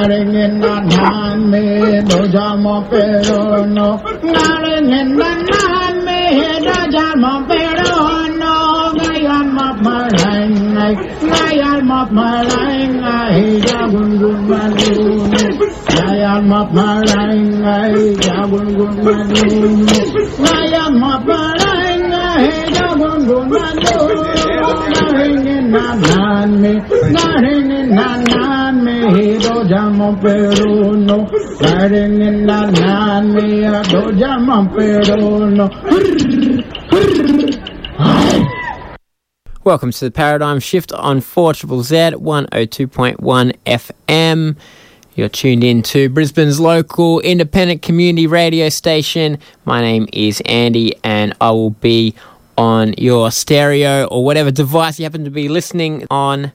Naring in the man made a jam no. Naring in the man made a jam of no. I am of my line. I am of my line. I hear a good man. I am of my line. I am of my line. Welcome to the Paradigm Shift on 4 Z 102.1 FM. You're tuned in to Brisbane's local independent community radio station. My name is Andy, and I will be on your stereo or whatever device you happen to be listening on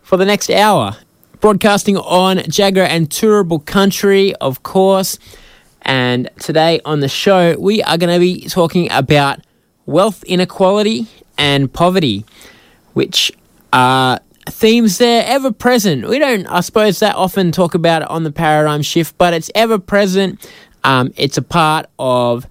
for the next hour. Broadcasting on Jagera and Turrbal country, of course. And today on the show, we are going to be talking about wealth inequality and poverty, which are themes they're ever present. We don't, I suppose, that often talk about it on the paradigm shift, but it's ever present. Um, it's a part of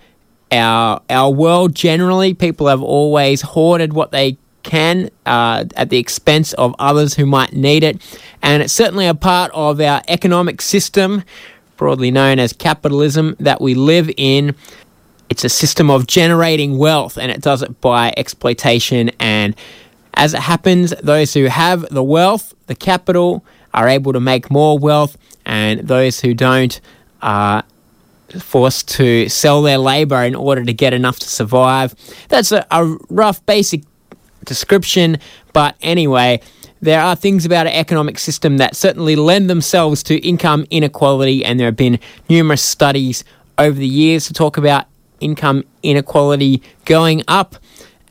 our our world generally. People have always hoarded what they can uh, at the expense of others who might need it, and it's certainly a part of our economic system, broadly known as capitalism, that we live in. It's a system of generating wealth, and it does it by exploitation. And as it happens, those who have the wealth, the capital, are able to make more wealth, and those who don't are forced to sell their labor in order to get enough to survive. That's a, a rough, basic description, but anyway, there are things about an economic system that certainly lend themselves to income inequality, and there have been numerous studies over the years to talk about income inequality going up.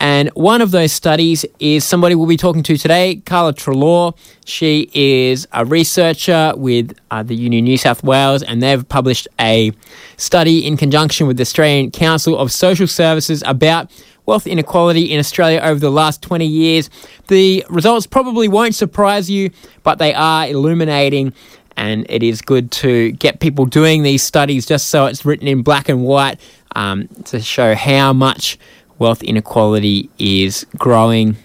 And one of those studies is somebody we'll be talking to today, Carla Treloar. She is a researcher with uh, the Uni New South Wales, and they've published a study in conjunction with the Australian Council of Social Services about wealth inequality in Australia over the last 20 years. The results probably won't surprise you, but they are illuminating and it is good to get people doing these studies just so it's written in black and white um, to show how much wealth inequality is growing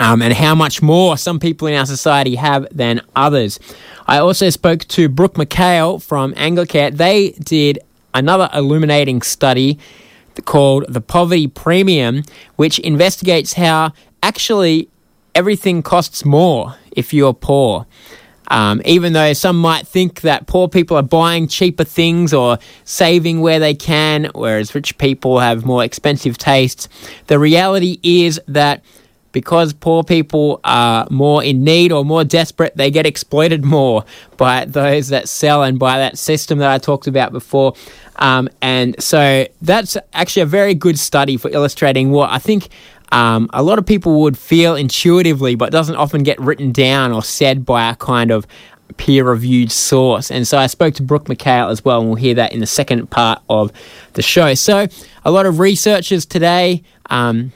um, and how much more some people in our society have than others. I also spoke to Brooke McKail from Anglicare. They did another illuminating study called The Poverty Premium, which investigates how actually everything costs more if you're poor. Um, even though some might think that poor people are buying cheaper things or saving where they can, whereas rich people have more expensive tastes, the reality is that because poor people are more in need or more desperate, they get exploited more by those that sell and by that system that I talked about before. Um, and so that's actually a very good study for illustrating what I think um, a lot of people would feel intuitively, but doesn't often get written down or said by a kind of peer reviewed source. And so I spoke to Brooke McKail as well, and we'll hear that in the second part of the show. So, a lot of researchers today um,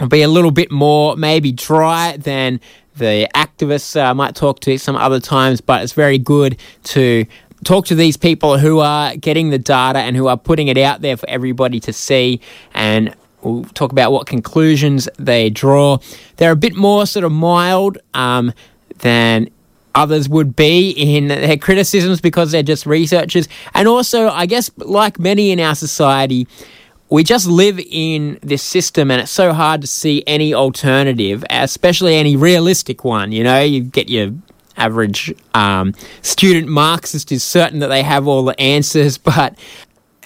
will be a little bit more maybe dry than the activists uh, might talk to some other times, but it's very good to talk to these people who are getting the data and who are putting it out there for everybody to see and We'll talk about what conclusions they draw. They're a bit more sort of mild um, than others would be in their criticisms because they're just researchers. And also, I guess, like many in our society, we just live in this system and it's so hard to see any alternative, especially any realistic one. You know, you get your average um, student Marxist is certain that they have all the answers, but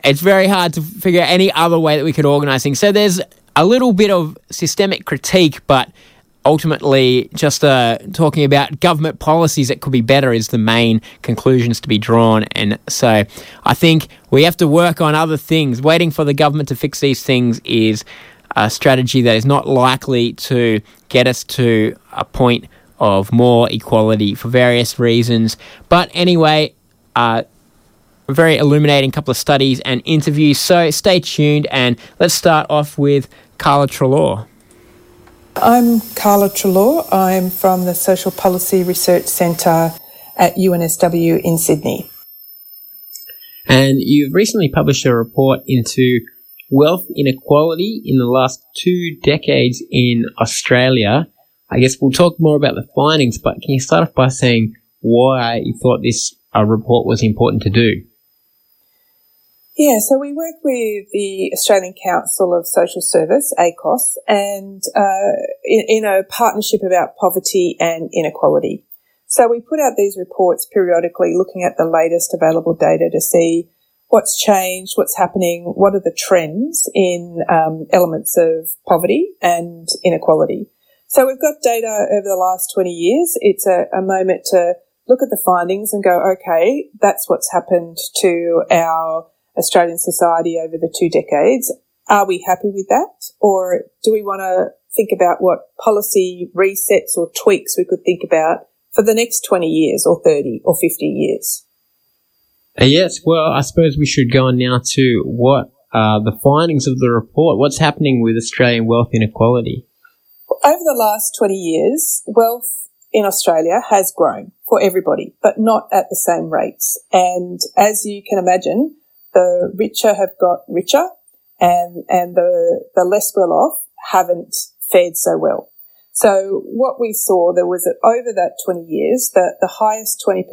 it's very hard to figure out any other way that we could organize things. So there's a little bit of systemic critique, but ultimately just uh, talking about government policies that could be better is the main conclusions to be drawn. And so I think we have to work on other things. Waiting for the government to fix these things is a strategy that is not likely to get us to a point of more equality for various reasons. But anyway, uh, very illuminating couple of studies and interviews. So stay tuned and let's start off with Carla Treloar. I'm Carla Treloar. I'm from the Social Policy Research Centre at UNSW in Sydney. And you've recently published a report into wealth inequality in the last two decades in Australia. I guess we'll talk more about the findings, but can you start off by saying why you thought this uh, report was important to do? Yeah, so we work with the Australian Council of Social Service, ACOSS, and uh, in, in, a partnership about poverty and inequality. So we put out these reports periodically looking at the latest available data to see what's changed, what's happening, what are the trends in um, elements of poverty and inequality. So we've got data over the last 20 years. It's a, a moment to look at the findings and go, okay, that's what's happened to our Australian society over the two decades. Are we happy with that? Or do we want to think about what policy resets or tweaks we could think about for the next 20 years or 30 or 50 years? Uh, yes, well, I suppose we should go on now to what are the findings of the report. What's happening with Australian wealth inequality? Over the last 20 years, wealth in Australia has grown for everybody, but not at the same rates. And as you can imagine, the richer have got richer and, and the, the less well off haven't fared so well. So what we saw there was that over that 20 years, that the highest 20%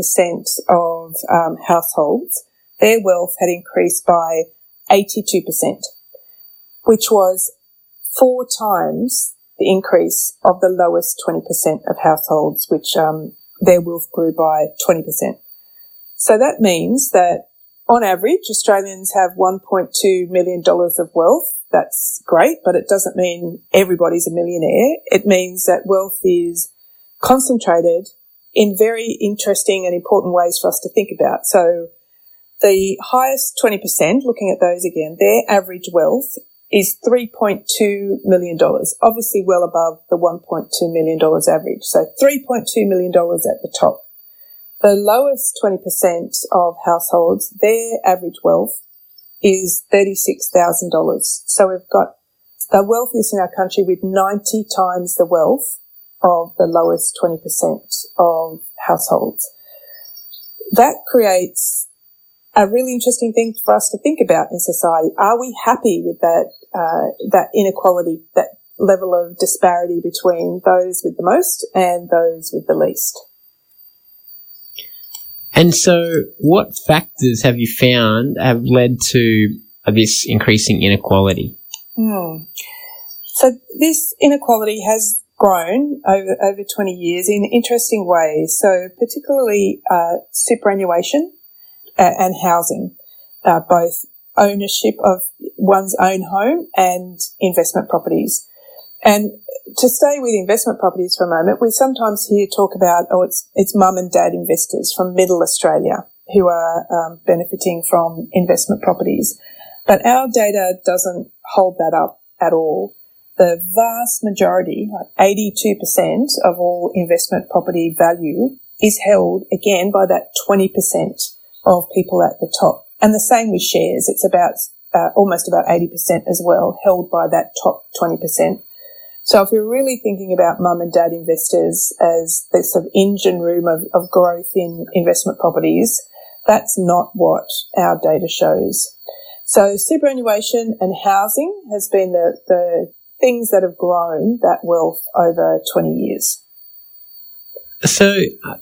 of um, households, their wealth had increased by 82%, which was four times the increase of the lowest 20% of households, which um, their wealth grew by 20%. So that means that on average, Australians have $1.2 million of wealth. That's great, but it doesn't mean everybody's a millionaire. It means that wealth is concentrated in very interesting and important ways for us to think about. So the highest 20%, looking at those again, their average wealth is $3.2 million, obviously well above the $1.2 million average. So $3.2 million at the top. The lowest 20% of households, their average wealth is $36,000. So we've got the wealthiest in our country with 90 times the wealth of the lowest 20% of households. That creates a really interesting thing for us to think about in society. Are we happy with that, uh, that inequality, that level of disparity between those with the most and those with the least? And so, what factors have you found have led to this increasing inequality? Hmm. So, this inequality has grown over, over 20 years in interesting ways. So, particularly uh, superannuation and housing, uh, both ownership of one's own home and investment properties. And to stay with investment properties for a moment, we sometimes hear talk about, oh, it's, it's mum and dad investors from middle Australia who are um, benefiting from investment properties. But our data doesn't hold that up at all. The vast majority, like 82% of all investment property value is held again by that 20% of people at the top. And the same with shares. It's about uh, almost about 80% as well, held by that top 20%. So if you're really thinking about mum and dad investors as the sort of engine room of, of growth in investment properties, that's not what our data shows. So superannuation and housing has been the, the things that have grown that wealth over 20 years. So uh,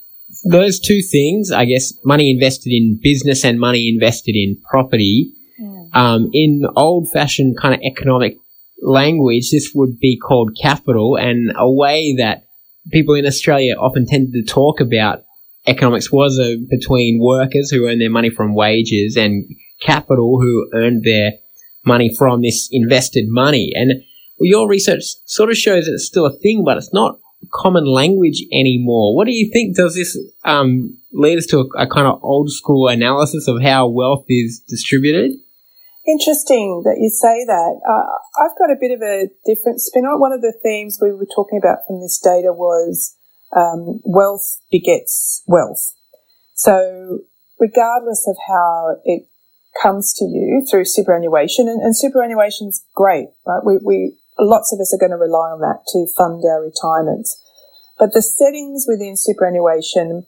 those two things, I guess, money invested in business and money invested in property, mm. um, in old fashioned kind of economic language, this would be called capital and a way that people in Australia often tended to talk about economics was a, between workers who earn their money from wages and capital who earned their money from this invested money. And your research sort of shows that it's still a thing, but it's not common language anymore. What do you think? Does this um, lead us to a, a kind of old school analysis of how wealth is distributed? Interesting that you say that. Uh, I've got a bit of a different spin on it. One of the themes we were talking about from this data was um, wealth begets wealth. So, regardless of how it comes to you through superannuation, and, and superannuation's great, right? We, we lots of us are going to rely on that to fund our retirements. But the settings within superannuation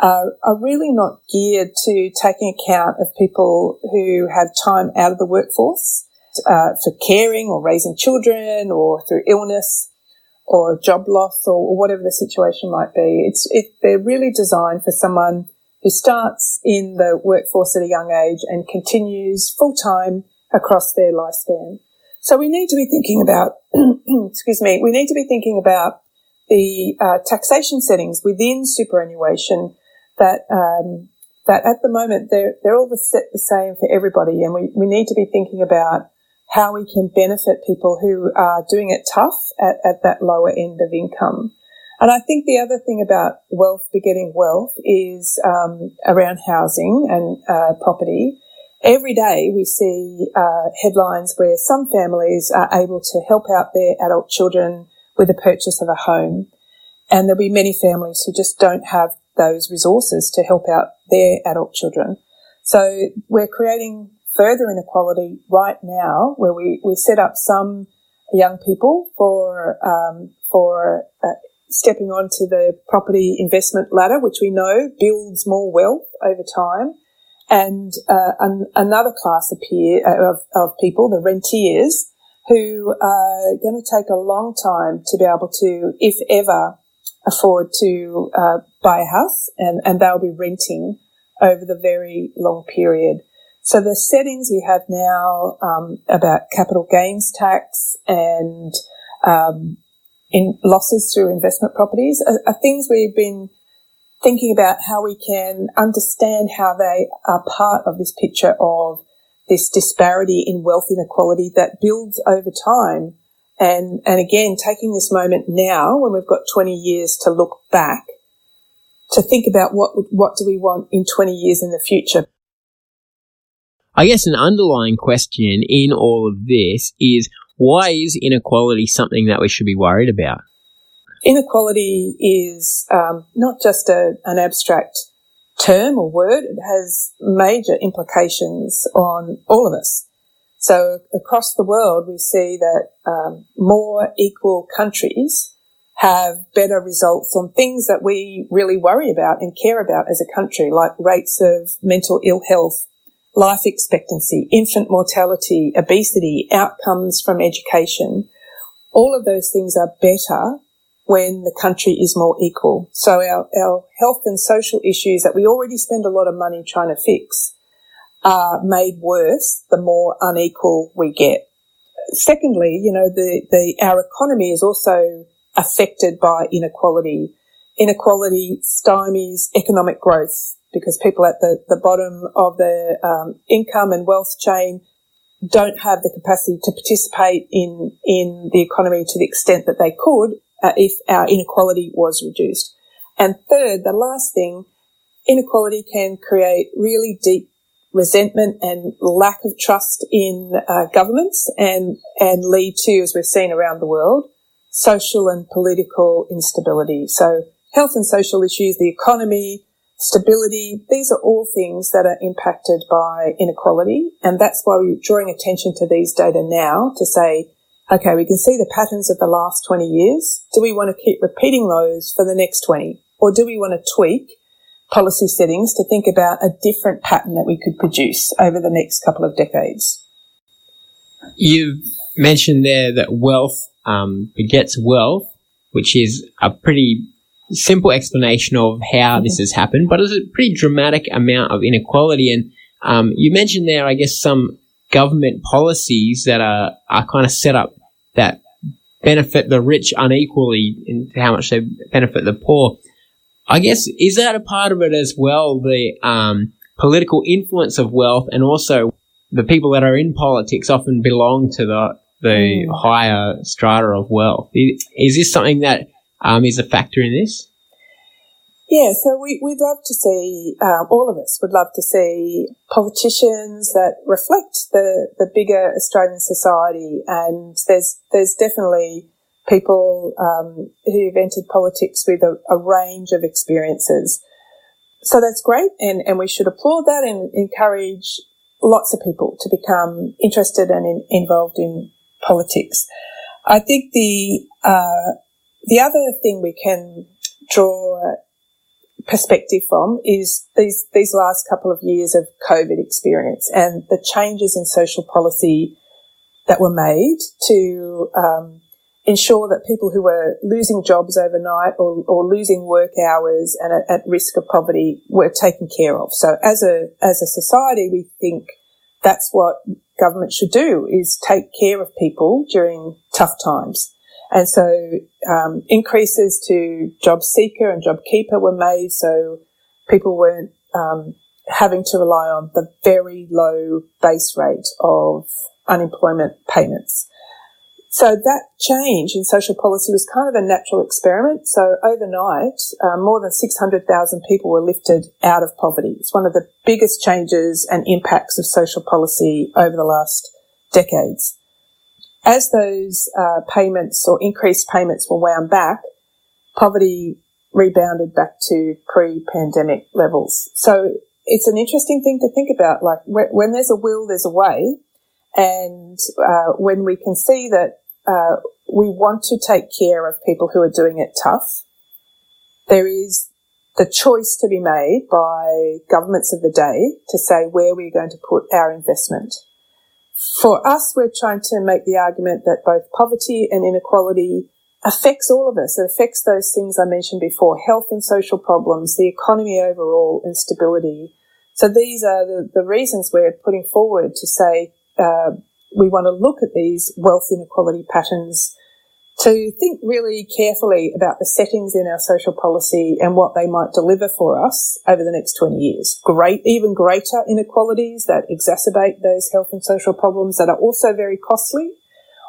are, are really not geared to taking account of people who have time out of the workforce uh, for caring or raising children or through illness or job loss or, whatever the situation might be. It's it, they're really designed for someone who starts in the workforce at a young age and continues full time across their lifespan. So we need to be thinking about, excuse me, we need to be thinking about the uh, taxation settings within superannuation that um, that at the moment they're they're all set the same for everybody, and we, we need to be thinking about how we can benefit people who are doing it tough at, at that lower end of income. And I think the other thing about wealth begetting wealth is um, around housing and uh, property. Every day we see uh, headlines where some families are able to help out their adult children with the purchase of a home. And there'll be many families who just don't have those resources to help out their adult children. So we're creating further inequality right now where we, we set up some young people for, um, for uh, stepping onto the property investment ladder, which we know builds more wealth over time and uh, an, another class appear uh, of, of people, the rentiers, who are going to take a long time to be able to, if ever, afford to uh, buy a house, and, and they'll be renting over the very long period. So the settings we have now um, about capital gains tax and um, in losses through investment properties are, are things we've been thinking about how we can understand how they are part of this picture of this disparity in wealth inequality that builds over time. And, and again, taking this moment now when we've got 20 years to look back to think about what, what do we want in 20 years in the future. I guess an underlying question in all of this is why is inequality something that we should be worried about? Inequality is um, not just a, an abstract term or word, it has major implications on all of us. So across the world, we see that um, more equal countries have better results on things that we really worry about and care about as a country, like rates of mental ill health, life expectancy, infant mortality, obesity, outcomes from education. All of those things are better when the country is more equal. So our, our health and social issues that we already spend a lot of money trying to fix are made worse the more unequal we get. Secondly, you know, the, the, our economy is also affected by inequality. Inequality stymies economic growth because people at the, the bottom of the um, income and wealth chain don't have the capacity to participate in in the economy to the extent that they could uh, if our inequality was reduced. And third, the last thing, inequality can create really deep resentment and lack of trust in uh, governments and and lead to, as we've seen around the world, social and political instability. So health and social issues, the economy, stability, these are all things that are impacted by inequality. And that's why we're drawing attention to these data now to say, okay, we can see the patterns of the last 20 years. Do we want to keep repeating those for the next 20? Or do we want to tweak policy settings to think about a different pattern that we could produce over the next couple of decades? You've mentioned there that wealth um, begets wealth, which is a pretty simple explanation of how this has happened, but it's a pretty dramatic amount of inequality. And um, you mentioned there, I guess, some government policies that are, are kind of set up that benefit the rich unequally in how much they benefit the poor. I guess is that a part of it as well? The um, political influence of wealth, and also the people that are in politics often belong to the the mm. higher strata of wealth. Is this something that um, is a factor in this? Yeah, so we, we'd love to see, um, all of us would love to see politicians that reflect the, the bigger Australian society. And there's, there's definitely people um, who've entered politics with a, a, range of experiences. So that's great, and, and we should applaud that and encourage lots of people to become interested and in, involved in politics. I think the uh, the other thing we can draw perspective from is these these last couple of years of COVID experience and the changes in social policy that were made to um, ensure that people who were losing jobs overnight or, or losing work hours and at, at, risk of poverty were taken care of. So as a as a society, we think that's what government should do is take care of people during tough times. And so um, increases to job seeker and job keeper were made, so people weren't um, having to rely on the very low base rate of unemployment payments. So that change in social policy was kind of a natural experiment. So overnight, uh, more than 600,000 people were lifted out of poverty. It's one of the biggest changes and impacts of social policy over the last decades. As those uh, payments or increased payments were wound back, poverty rebounded back to pre-pandemic levels. So it's an interesting thing to think about. Like when there's a will, there's a way. And uh, when we can see that uh, we want to take care of people who are doing it tough, there is the choice to be made by governments of the day to say where we're going to put our investment. For us, we're trying to make the argument that both poverty and inequality affects all of us. It affects those things I mentioned before, health and social problems, the economy overall, instability. So these are the, the reasons we're putting forward to say uh, we want to look at these wealth inequality patterns to think really carefully about the settings in our social policy and what they might deliver for us over the next 20 years. Great, even greater inequalities that exacerbate those health and social problems that are also very costly?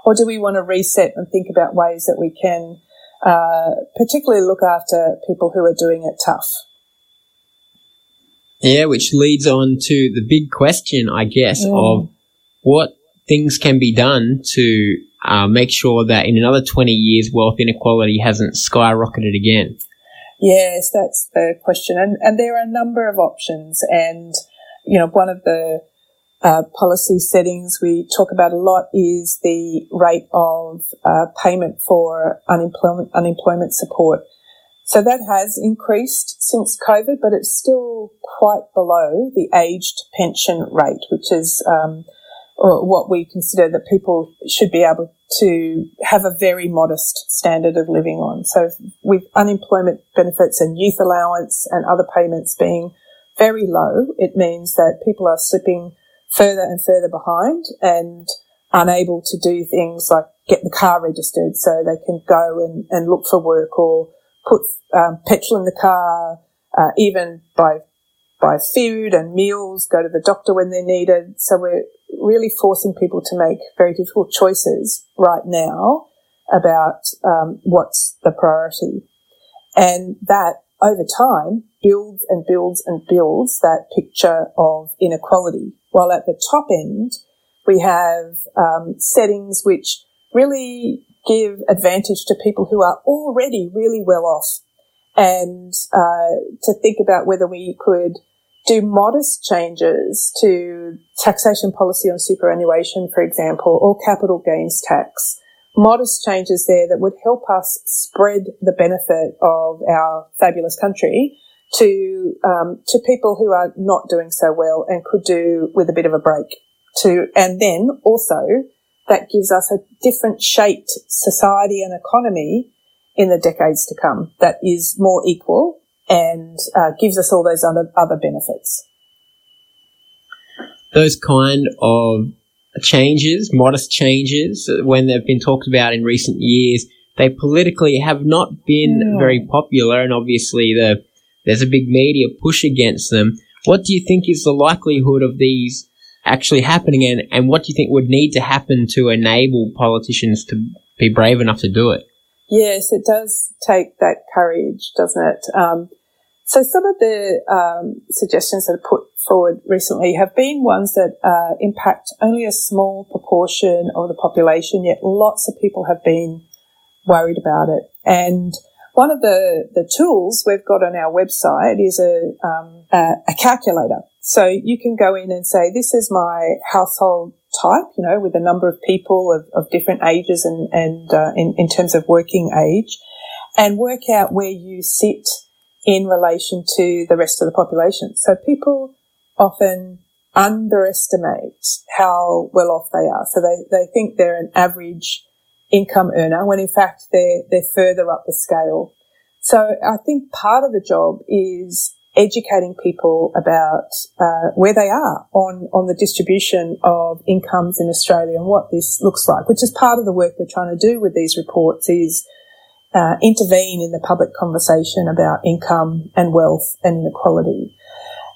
Or do we want to reset and think about ways that we can uh, particularly look after people who are doing it tough? Yeah, which leads on to the big question, I guess, mm. of what things can be done to uh, make sure that in another 20 years, wealth inequality hasn't skyrocketed again? Yes, that's the question. And, and there are a number of options. And, you know, one of the uh, policy settings we talk about a lot is the rate of uh, payment for unemployment, unemployment support. So that has increased since COVID, but it's still quite below the aged pension rate, which is um, or what we consider that people should be able to have a very modest standard of living on. So with unemployment benefits and youth allowance and other payments being very low, it means that people are slipping further and further behind and unable to do things like get the car registered so they can go and, and look for work or put um, petrol in the car, uh, even buy buy food and meals, go to the doctor when they're needed. So we're really forcing people to make very difficult choices right now about um, what's the priority. And that over time builds and builds and builds that picture of inequality. While at the top end, we have um, settings which really give advantage to people who are already really well off and uh, to think about whether we could do modest changes to taxation policy on superannuation, for example, or capital gains tax. Modest changes there that would help us spread the benefit of our fabulous country to um, to people who are not doing so well and could do with a bit of a break. To and then also that gives us a different shaped society and economy in the decades to come that is more equal and uh, gives us all those other, other benefits. Those kind of changes, modest changes, when they've been talked about in recent years, they politically have not been very popular, and obviously the there's a big media push against them. What do you think is the likelihood of these actually happening, and, and what do you think would need to happen to enable politicians to be brave enough to do it? Yes, it does take that courage, doesn't it? Um, so some of the um, suggestions that are put forward recently have been ones that uh, impact only a small proportion of the population, yet lots of people have been worried about it. And one of the, the tools we've got on our website is a, um, a, a calculator. So you can go in and say, this is my household type, you know, with a number of people of, of different ages and, and uh, in, in terms of working age, and work out where you sit in relation to the rest of the population. So people often underestimate how well off they are. So they, they think they're an average income earner when in fact they're, they're further up the scale. So I think part of the job is educating people about uh, where they are on on the distribution of incomes in Australia and what this looks like, which is part of the work we're trying to do with these reports is uh, intervene in the public conversation about income and wealth and inequality.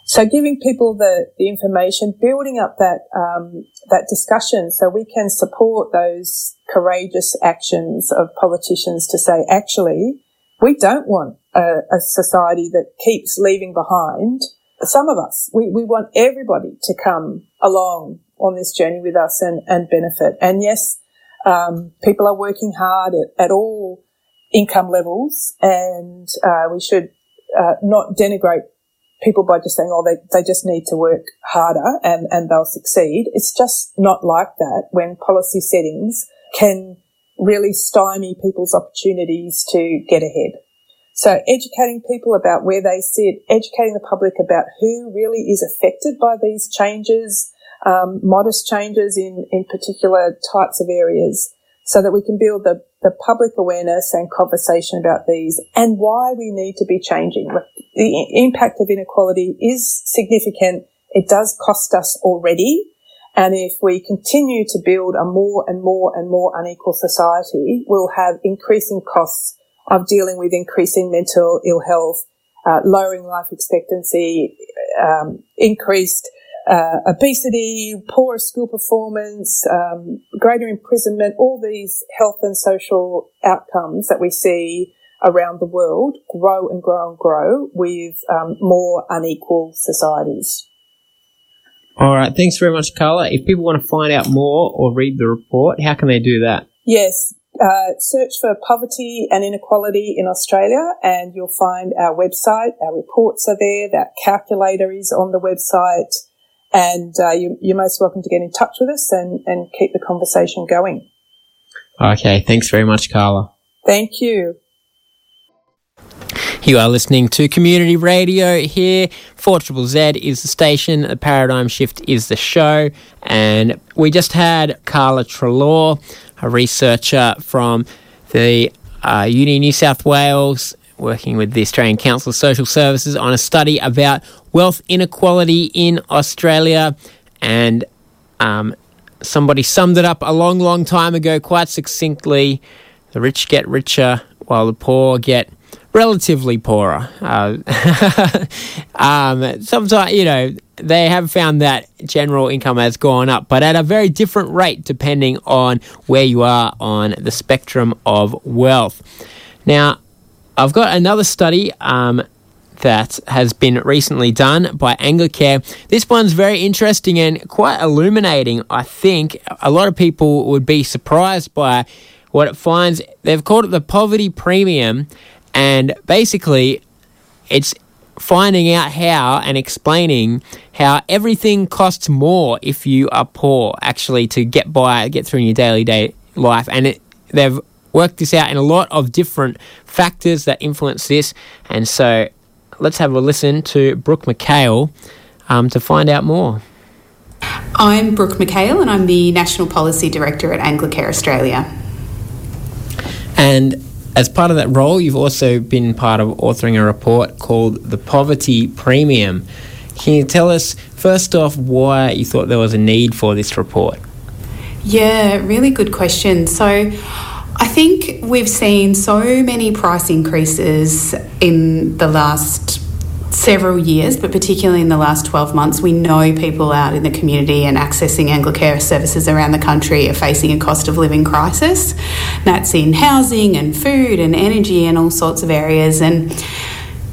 So giving people the, the information, building up that um, that discussion, so we can support those courageous actions of politicians to say, actually, we don't want a, a society that keeps leaving behind some of us. We, we want everybody to come along on this journey with us and, and benefit. And yes, um, people are working hard at, at all income levels, and uh, we should uh, not denigrate people by just saying, oh, they, they just need to work harder and, and they'll succeed. It's just not like that when policy settings can really stymie people's opportunities to get ahead. So educating people about where they sit, educating the public about who really is affected by these changes, um, modest changes in, in particular types of areas, so that we can build the, the public awareness and conversation about these and why we need to be changing. The impact of inequality is significant. It does cost us already. And if we continue to build a more and more and more unequal society, we'll have increasing costs of dealing with increasing mental ill health, uh, lowering life expectancy, um, increased uh, obesity, poorer school performance, um, greater imprisonment, all these health and social outcomes that we see around the world grow and grow and grow with um, more unequal societies. All right, thanks very much, Carla. If people want to find out more or read the report, how can they do that? Yes, uh, search for poverty and inequality in Australia, and you'll find our website. Our reports are there. That calculator is on the website. And uh, you, you're most welcome to get in touch with us and, and keep the conversation going. Okay, thanks very much, Carla. Thank you. You are listening to Community Radio here. 4 Z is the station, the Paradigm Shift is the show, and we just had Carla Treloar, a researcher from the uh, Uni New South Wales, working with the Australian Council of Social Services on a study about wealth inequality in Australia. And um, somebody summed it up a long, long time ago quite succinctly. The rich get richer while the poor get relatively poorer. Uh, um, sometimes, you know, they have found that general income has gone up, but at a very different rate depending on where you are on the spectrum of wealth. Now, I've got another study um, that has been recently done by Anglicare. This one's very interesting and quite illuminating, I think. A lot of people would be surprised by what it finds. They've called it the poverty premium, and basically, it's finding out how and explaining how everything costs more if you are poor, actually, to get by, get through in your daily day life. And it, they've worked this out in a lot of different factors that influence this. And so let's have a listen to Brooke McKail um, to find out more. I'm Brooke McKail, and I'm the National Policy Director at Anglicare Australia. And as part of that role, you've also been part of authoring a report called The Poverty Premium. Can you tell us, first off, why you thought there was a need for this report? Yeah, really good question. So, I think we've seen so many price increases in the last several years, but particularly in the last 12 months, we know people out in the community and accessing Anglicare services around the country are facing a cost of living crisis. That's in housing and food and energy and all sorts of areas. And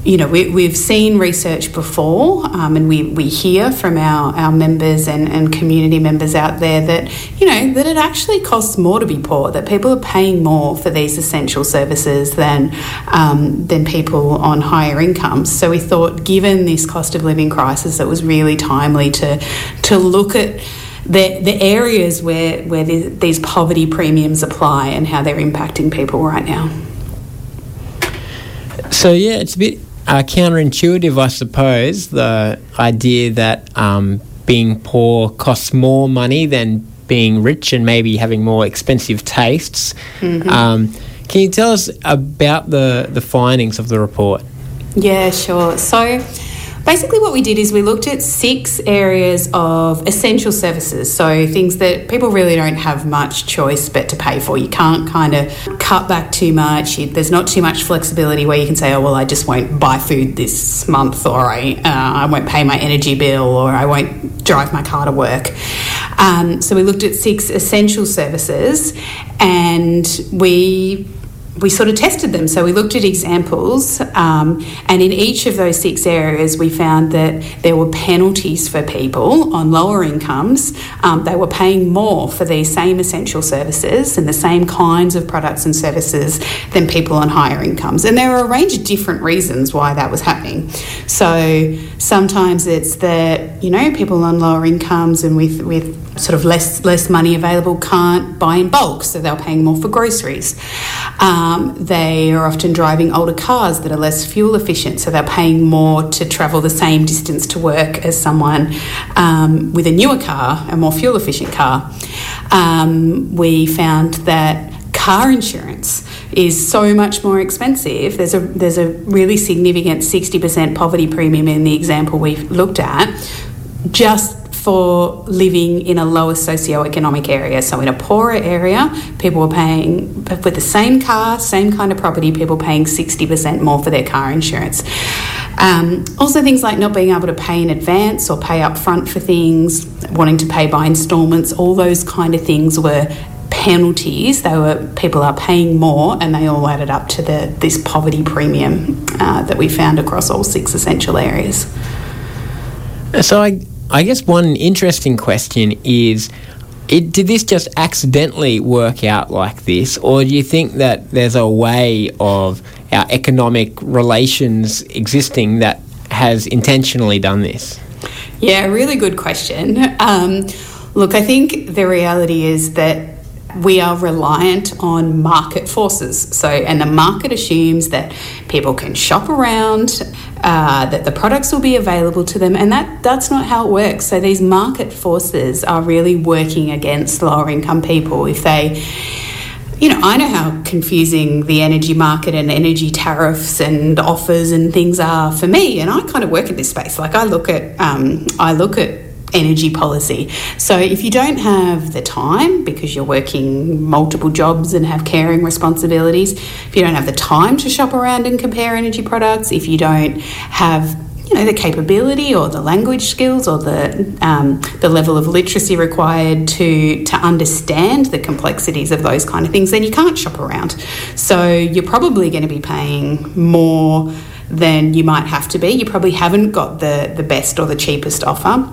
you know, we, we've seen research before, um, and we, we hear from our, our members and, and community members out there that, you know, that it actually costs more to be poor, that people are paying more for these essential services than, um, than people on higher incomes. So we thought, given this cost of living crisis, it was really timely to, to look at the, the areas where, where the, these poverty premiums apply and how they're impacting people right now. So, yeah, it's a bit uh, counterintuitive, I suppose, the idea that um, being poor costs more money than being rich and maybe having more expensive tastes. Mm-hmm. Um, can you tell us about the, the findings of the report? Yeah, sure. So, Basically, what we did is we looked at six areas of essential services. So, things that people really don't have much choice but to pay for. You can't kind of cut back too much. There's not too much flexibility where you can say, oh, well, I just won't buy food this month, or I, uh, I won't pay my energy bill, or I won't drive my car to work. Um, so, we looked at six essential services and we we sort of tested them. So we looked at examples, um, and in each of those six areas, we found that there were penalties for people on lower incomes. Um, they were paying more for these same essential services and the same kinds of products and services than people on higher incomes. And there are a range of different reasons why that was happening. So sometimes it's that you know people on lower incomes and with with sort of less less money available can't buy in bulk, so they're paying more for groceries. Um, they are often driving older cars that are less fuel efficient, so they're paying more to travel the same distance to work as someone um, with a newer car, a more fuel efficient car. Um, we found that car insurance is so much more expensive. There's a there's a really significant 60% poverty premium in the example we've looked at just for living in a lower socioeconomic area. So, in a poorer area, people were paying, with the same car, same kind of property, people paying 60% more for their car insurance. Um, also, things like not being able to pay in advance or pay up front for things, wanting to pay by instalments, all those kind of things were penalties. They were people are paying more, and they all added up to the this poverty premium uh, that we found across all six essential areas. So I I guess one interesting question is it, did this just accidentally work out like this, or do you think that there's a way of our economic relations existing that has intentionally done this? Yeah, really good question. Um, look, I think the reality is that we are reliant on market forces. So, and the market assumes that people can shop around, uh, that the products will be available to them, and that that's not how it works. So, these market forces are really working against lower income people if they. You know, I know how confusing the energy market and energy tariffs and offers and things are for me, and I kind of work in this space. Like I look at, um, I look at energy policy. So if you don't have the time because you're working multiple jobs and have caring responsibilities, if you don't have the time to shop around and compare energy products, if you don't have you know the capability or the language skills or the um, the level of literacy required to to understand the complexities of those kind of things, then you can't shop around. So you're probably going to be paying more than you might have to be. You probably haven't got the the best or the cheapest offer.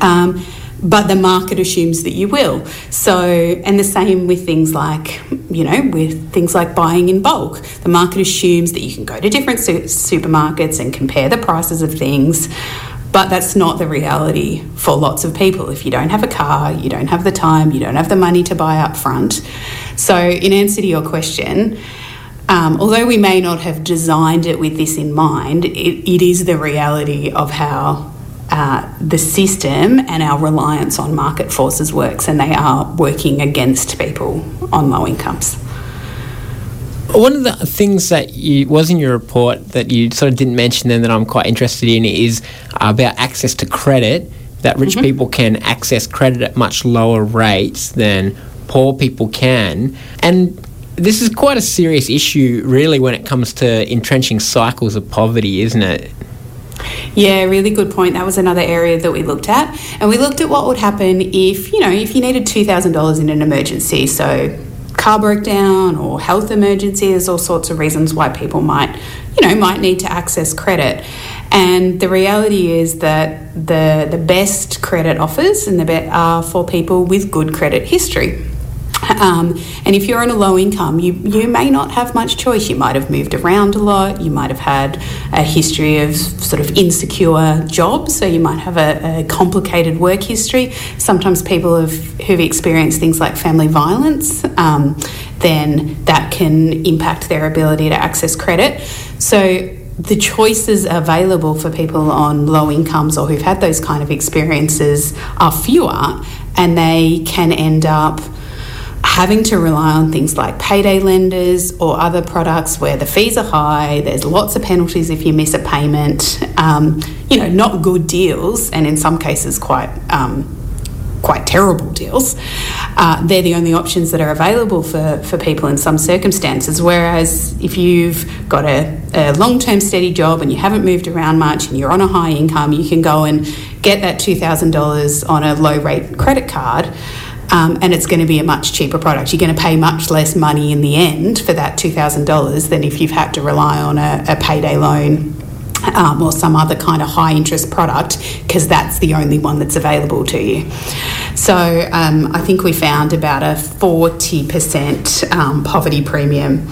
Um, but the market assumes that you will. So, and the same with things like, you know, with things like buying in bulk. The market assumes that you can go to different su- supermarkets and compare the prices of things, but that's not the reality for lots of people. If you don't have a car, you don't have the time, you don't have the money to buy up front. So, in answer to your question, um, although we may not have designed it with this in mind, it, it is the reality of how uh, the system and our reliance on market forces works, and they are working against people on low incomes. One of the things that you, was in your report that you sort of didn't mention then that I'm quite interested in is about access to credit. That rich mm-hmm. people can access credit at much lower rates than poor people can, and this is quite a serious issue, really, when it comes to entrenching cycles of poverty, isn't it? Yeah, really good point. That was another area that we looked at. And we looked at what would happen if, you know, if you needed $2,000 in an emergency. So car broke down or health emergency, there's all sorts of reasons why people might, you know, might need to access credit. And the reality is that the the best credit offers and the bet are for people with good credit history. Um, and if you're on a low income, you, you may not have much choice. You might have moved around a lot. You might have had a history of sort of insecure jobs. So you might have a, a complicated work history. Sometimes people have, who've experienced things like family violence, um, then that can impact their ability to access credit. So the choices available for people on low incomes or who've had those kind of experiences are fewer, and they can end up having to rely on things like payday lenders or other products where the fees are high, there's lots of penalties if you miss a payment, um, you know, not good deals, and in some cases, quite. Um, quite terrible deals. Uh, they're the only options that are available for, for people in some circumstances. Whereas if you've got a, a long term steady job and you haven't moved around much and you're on a high income, you can go and get that $2,000 on a low rate credit card um, and it's going to be a much cheaper product. You're going to pay much less money in the end for that $2,000 than if you've had to rely on a, a payday loan um, or some other kind of high interest product because that's the only one that's available to you. So um, I think we found about a 40% um, poverty premium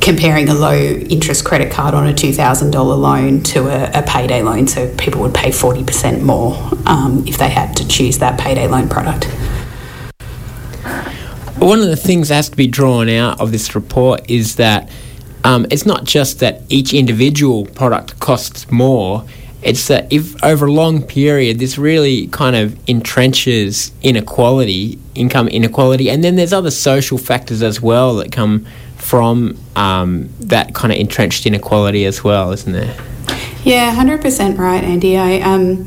comparing a low interest credit card on a $2,000 loan to a, a, payday loan. So people would pay 40% more um, if they had to choose that payday loan product. One of the things that has to be drawn out of this report is that um, it's not just that each individual product costs more. It's that if over a long period, this really kind of entrenches inequality, income inequality, and then there's other social factors as well that come from um, that kind of entrenched inequality as well, isn't there? Yeah, hundred percent right, Andy. I um,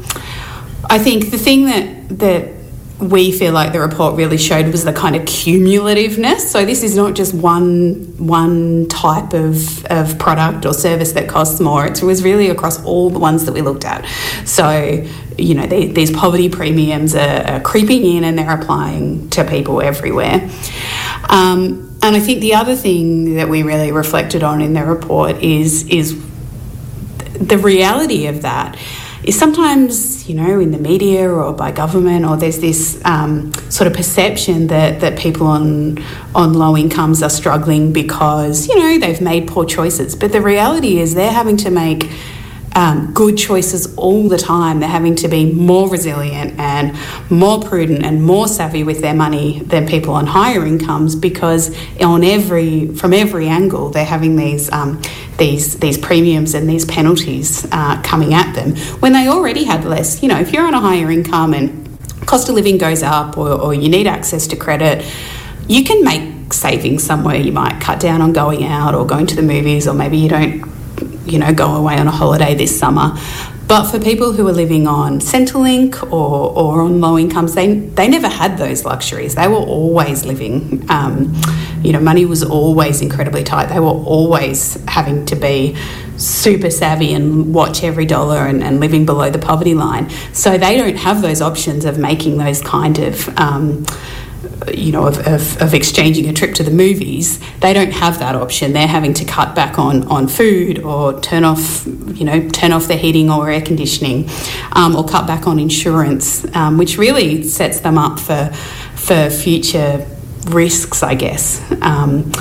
I think the thing that that we feel like the report really showed was the kind of cumulativeness. So this is not just one one type of, of product or service that costs more. It was really across all the ones that we looked at. So you know they, these poverty premiums are, are, creeping in and they're applying to people everywhere. Um, and I think the other thing that we really reflected on in the report is is the reality of that is sometimes, you know, in the media or by government, or there's this um, sort of perception that, that people on on low incomes are struggling because, you know, they've made poor choices. But the reality is they're having to make um, good choices all the time. They're having to be more resilient and more prudent and more savvy with their money than people on higher incomes because on every from every angle they're having these um, these these premiums and these penalties uh, coming at them when they already had less. You know, if you're on a higher income and cost of living goes up or, or you need access to credit, you can make savings somewhere. You might cut down on going out or going to the movies, or maybe you don't you know, go away on a holiday this summer. But for people who are living on Centrelink or, or on low incomes, they, they never had those luxuries. They were always living, um, you know, money was always incredibly tight. They were always having to be super savvy and watch every dollar and, and living below the poverty line. So they don't have those options of making those kind of. Um, you know, of, of, of, exchanging a trip to the movies, they don't have that option. They're having to cut back on, on food or turn off, you know, turn off their heating or air conditioning um, or cut back on insurance, um, which really sets them up for, for future risks, I guess. Um,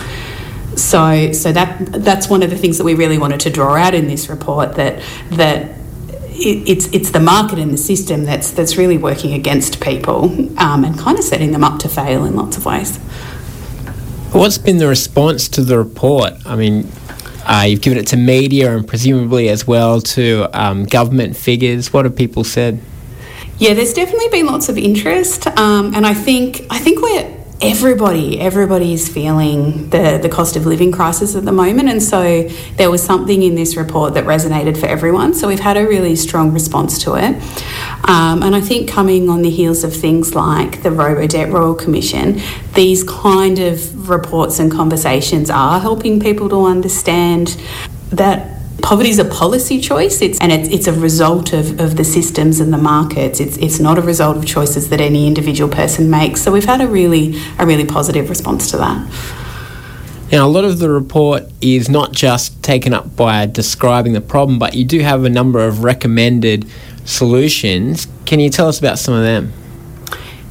so, so that that's one of the things that we really wanted to draw out in this report that that it, it's it's the market and the system that's that's really working against people um, and kind of setting them up to fail in lots of ways. What's been the response to the report? I mean, uh, you've given it to media and presumably as well to um, government figures. What have people said? Yeah, there's definitely been lots of interest, um, and I think I think we're everybody everybody is feeling the the cost of living crisis at the moment. And so there was something in this report that resonated for everyone. So we've had a really strong response to it. Um, and I think coming on the heels of things like the Robo Debt Royal Commission these kind of reports and conversations are helping people to understand that Poverty is a policy choice, it's, and it's, it's a result of, of the systems and the markets. It's, it's not a result of choices that any individual person makes. So we've had a really, a really positive response to that. Now, a lot of the report is not just taken up by describing the problem, but you do have a number of recommended solutions. Can you tell us about some of them?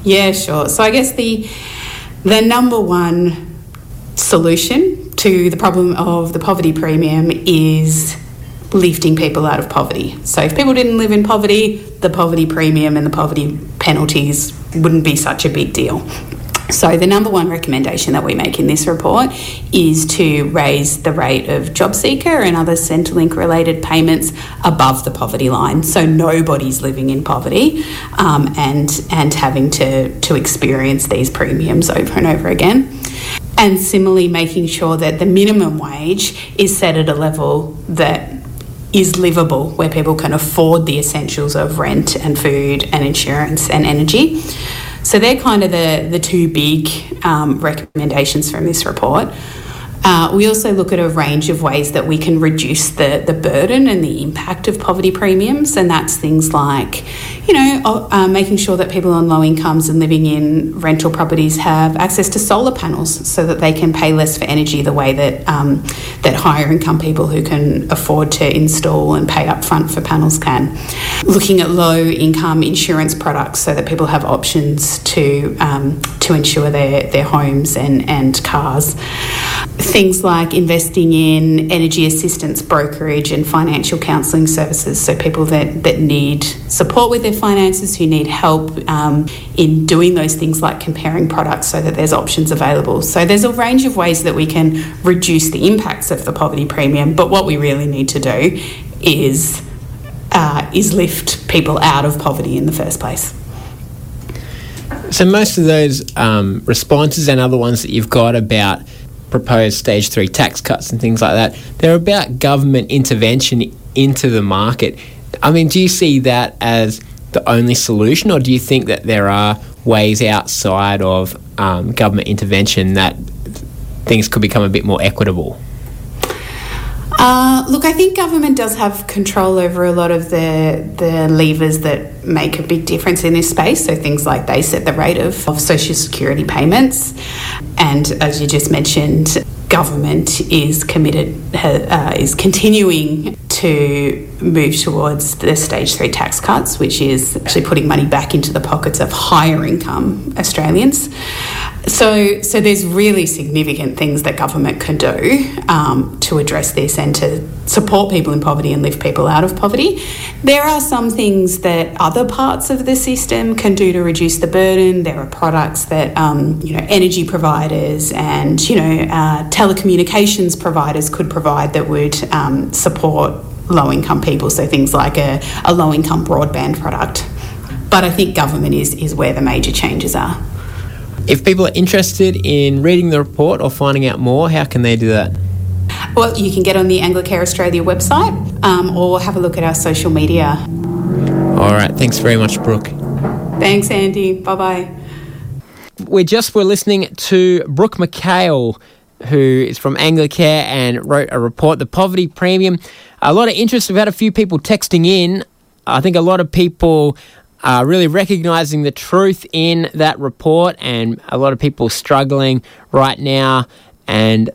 Yeah, sure. So I guess the the number one solution to the problem of the poverty premium is lifting people out of poverty. So if people didn't live in poverty, the poverty premium and the poverty penalties wouldn't be such a big deal. So, the number one recommendation that we make in this report is to raise the rate of job seeker and other Centrelink related payments above the poverty line. So, nobody's living in poverty um, and, and having to, to experience these premiums over and over again. And similarly, making sure that the minimum wage is set at a level that is livable, where people can afford the essentials of rent and food and insurance and energy. So they're kind of the, the two big um, recommendations from this report. Uh, we also look at a range of ways that we can reduce the, the burden and the impact of poverty premiums, and that's things like, you know, uh, making sure that people on low incomes and living in rental properties have access to solar panels so that they can pay less for energy the way that um, that higher income people who can afford to install and pay upfront for panels can. Looking at low income insurance products so that people have options to um, to insure their, their homes and, and cars things like investing in energy assistance brokerage and financial counselling services. So, people that, that need support with their finances, who need help um, in doing those things like comparing products so that there's options available. So, there's a range of ways that we can reduce the impacts of the poverty premium, but what we really need to do is, uh, is lift people out of poverty in the first place. So, most of those um, responses and other ones that you've got about proposed stage three tax cuts and things like that, they're about government intervention into the market. I mean, do you see that as the only solution, or do you think that there are ways outside of um, government intervention that things could become a bit more equitable? Uh, look, I think government does have control over a lot of the the levers that make a big difference in this space. So things like they set the rate of, of social security payments, and as you just mentioned, government is committed uh, is continuing to move towards the stage three tax cuts, which is actually putting money back into the pockets of higher income Australians. So, so there's really significant things that government can do um, to address this and to support people in poverty and lift people out of poverty. There are some things that other parts of the system can do to reduce the burden. There are products that um, you know energy providers and you know uh, telecommunications providers could provide that would um, support low income people. So things like a, a low income broadband product. But I think government is, is where the major changes are. If people are interested in reading the report or finding out more, how can they do that? Well, you can get on the Anglicare Australia website um, or have a look at our social media. All right. Thanks very much, Brooke. Thanks, Andy. Bye bye. We just were listening to Brooke McKail, who is from Anglicare and wrote a report, The Poverty Premium. A lot of interest. We've had a few people texting in. I think a lot of people are really recognizing the truth in that report, and a lot of people struggling right now. And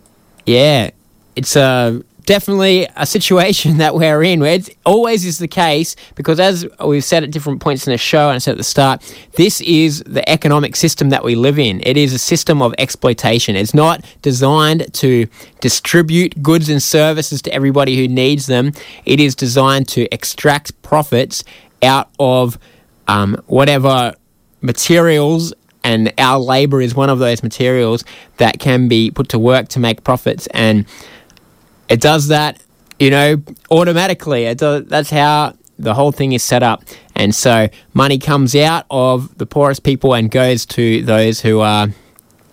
yeah, it's a definitely a situation that we're in where it always is the case because as we've said at different points in the show and I said at the start this is the economic system that we live in. It is a system of exploitation. It's not designed to distribute goods and services to everybody who needs them. It is designed to extract profits out of um, whatever materials, and our labor is one of those materials that can be put to work to make profits, and it does that, you know, automatically. It does, that's how the whole thing is set up, and so money comes out of the poorest people and goes to those who are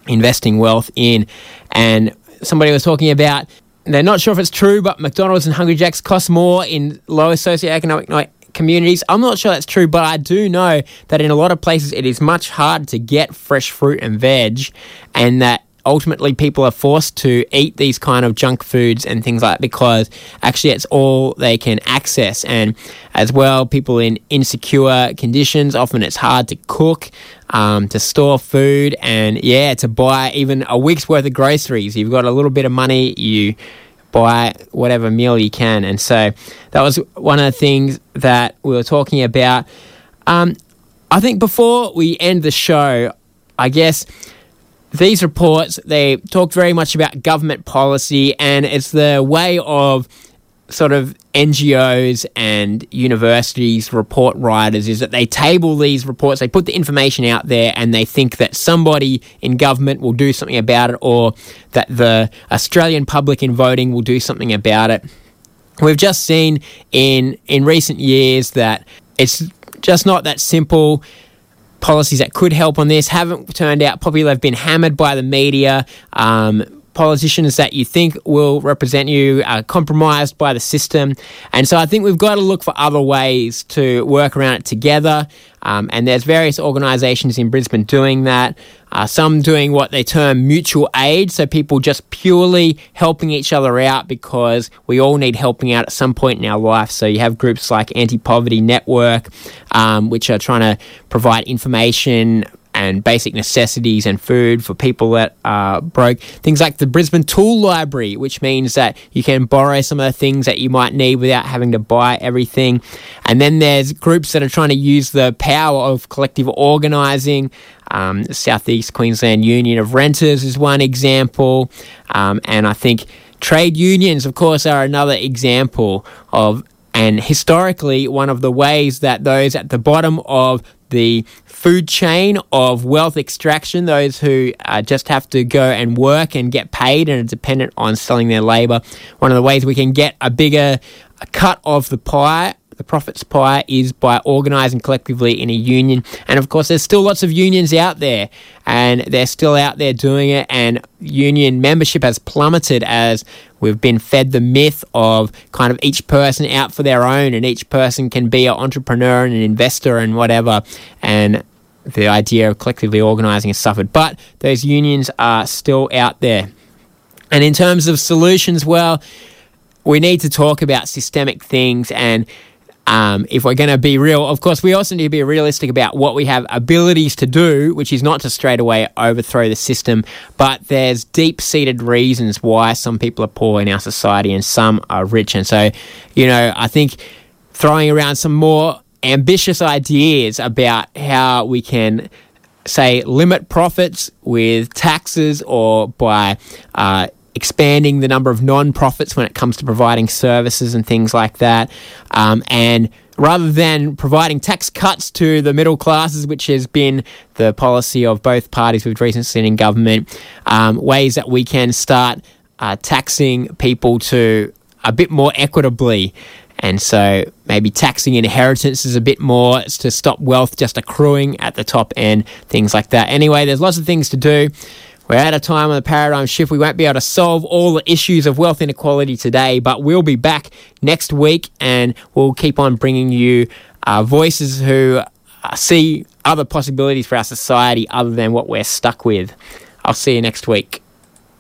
investing wealth in, and somebody was talking about they're not sure if it's true, but McDonald's and Hungry Jack's cost more in lower socioeconomic communities. I'm not sure that's true, but I do know that in a lot of places it is much harder to get fresh fruit and veg, and that ultimately people are forced to eat these kind of junk foods and things like that because actually it's all they can access. And as well, people in insecure conditions, often it's hard to cook. Um, to store food and yeah, to buy even a week's worth of groceries. You've got a little bit of money, you buy whatever meal you can. And so that was one of the things that we were talking about. Um, I think before we end the show, I guess these reports they talk very much about government policy and it's the way of sort of NGOs and universities report writers is that they table these reports, they put the information out there, and they think that somebody in government will do something about it, or that the Australian public in voting will do something about it. We've just seen in in recent years that it's just not that simple policies that could help on this haven't turned out popular. They've been hammered by the media. Um, politicians that you think will represent you are compromised by the system. And so I think we've got to look for other ways to work around it together. Um, and there's various organisations in Brisbane doing that. Uh, some doing what they term mutual aid, so people just purely helping each other out because we all need helping out at some point in our life. So you have groups like Anti Poverty Network, um, which are trying to provide information and basic necessities and food for people that are broke. Things like the Brisbane Tool Library, which means that you can borrow some of the things that you might need without having to buy everything. And then there's groups that are trying to use the power of collective organising. Um, Southeast Queensland Union of Renters is one example. Um, and I think trade unions, of course, are another example of and historically, one of the ways that those at the bottom of the food chain of wealth extraction, those who uh, just have to go and work and get paid and are dependent on selling their labour. One of the ways we can get a bigger cut of the pie the profits pie is by organising collectively in a union. And of course, there's still lots of unions out there, and they're still out there doing it. And union membership has plummeted as we've been fed the myth of kind of each person out for their own, and each person can be an entrepreneur and an investor and whatever. And the idea of collectively organising has suffered. But those unions are still out there. And in terms of solutions, well, we need to talk about systemic things and um, if we're going to be real, of course, we also need to be realistic about what we have abilities to do, which is not to straight away overthrow the system, but there's deep seated reasons why some people are poor in our society and some are rich. And so, you know, I think throwing around some more ambitious ideas about how we can say limit profits with taxes or by uh, expanding the number of non-profits when it comes to providing services and things like that. Um, and rather than providing tax cuts to the middle classes, which has been the policy of both parties we've recently seen in government, um, ways that we can start uh, taxing people to a bit more equitably. And so maybe taxing inheritances a bit more to stop wealth just accruing at the top end, things like that. Anyway, there's lots of things to do. We're at a time of the paradigm shift. We won't be able to solve all the issues of wealth inequality today, but we'll be back next week and we'll keep on bringing you uh, voices who uh, see other possibilities for our society other than what we're stuck with. I'll see you next week.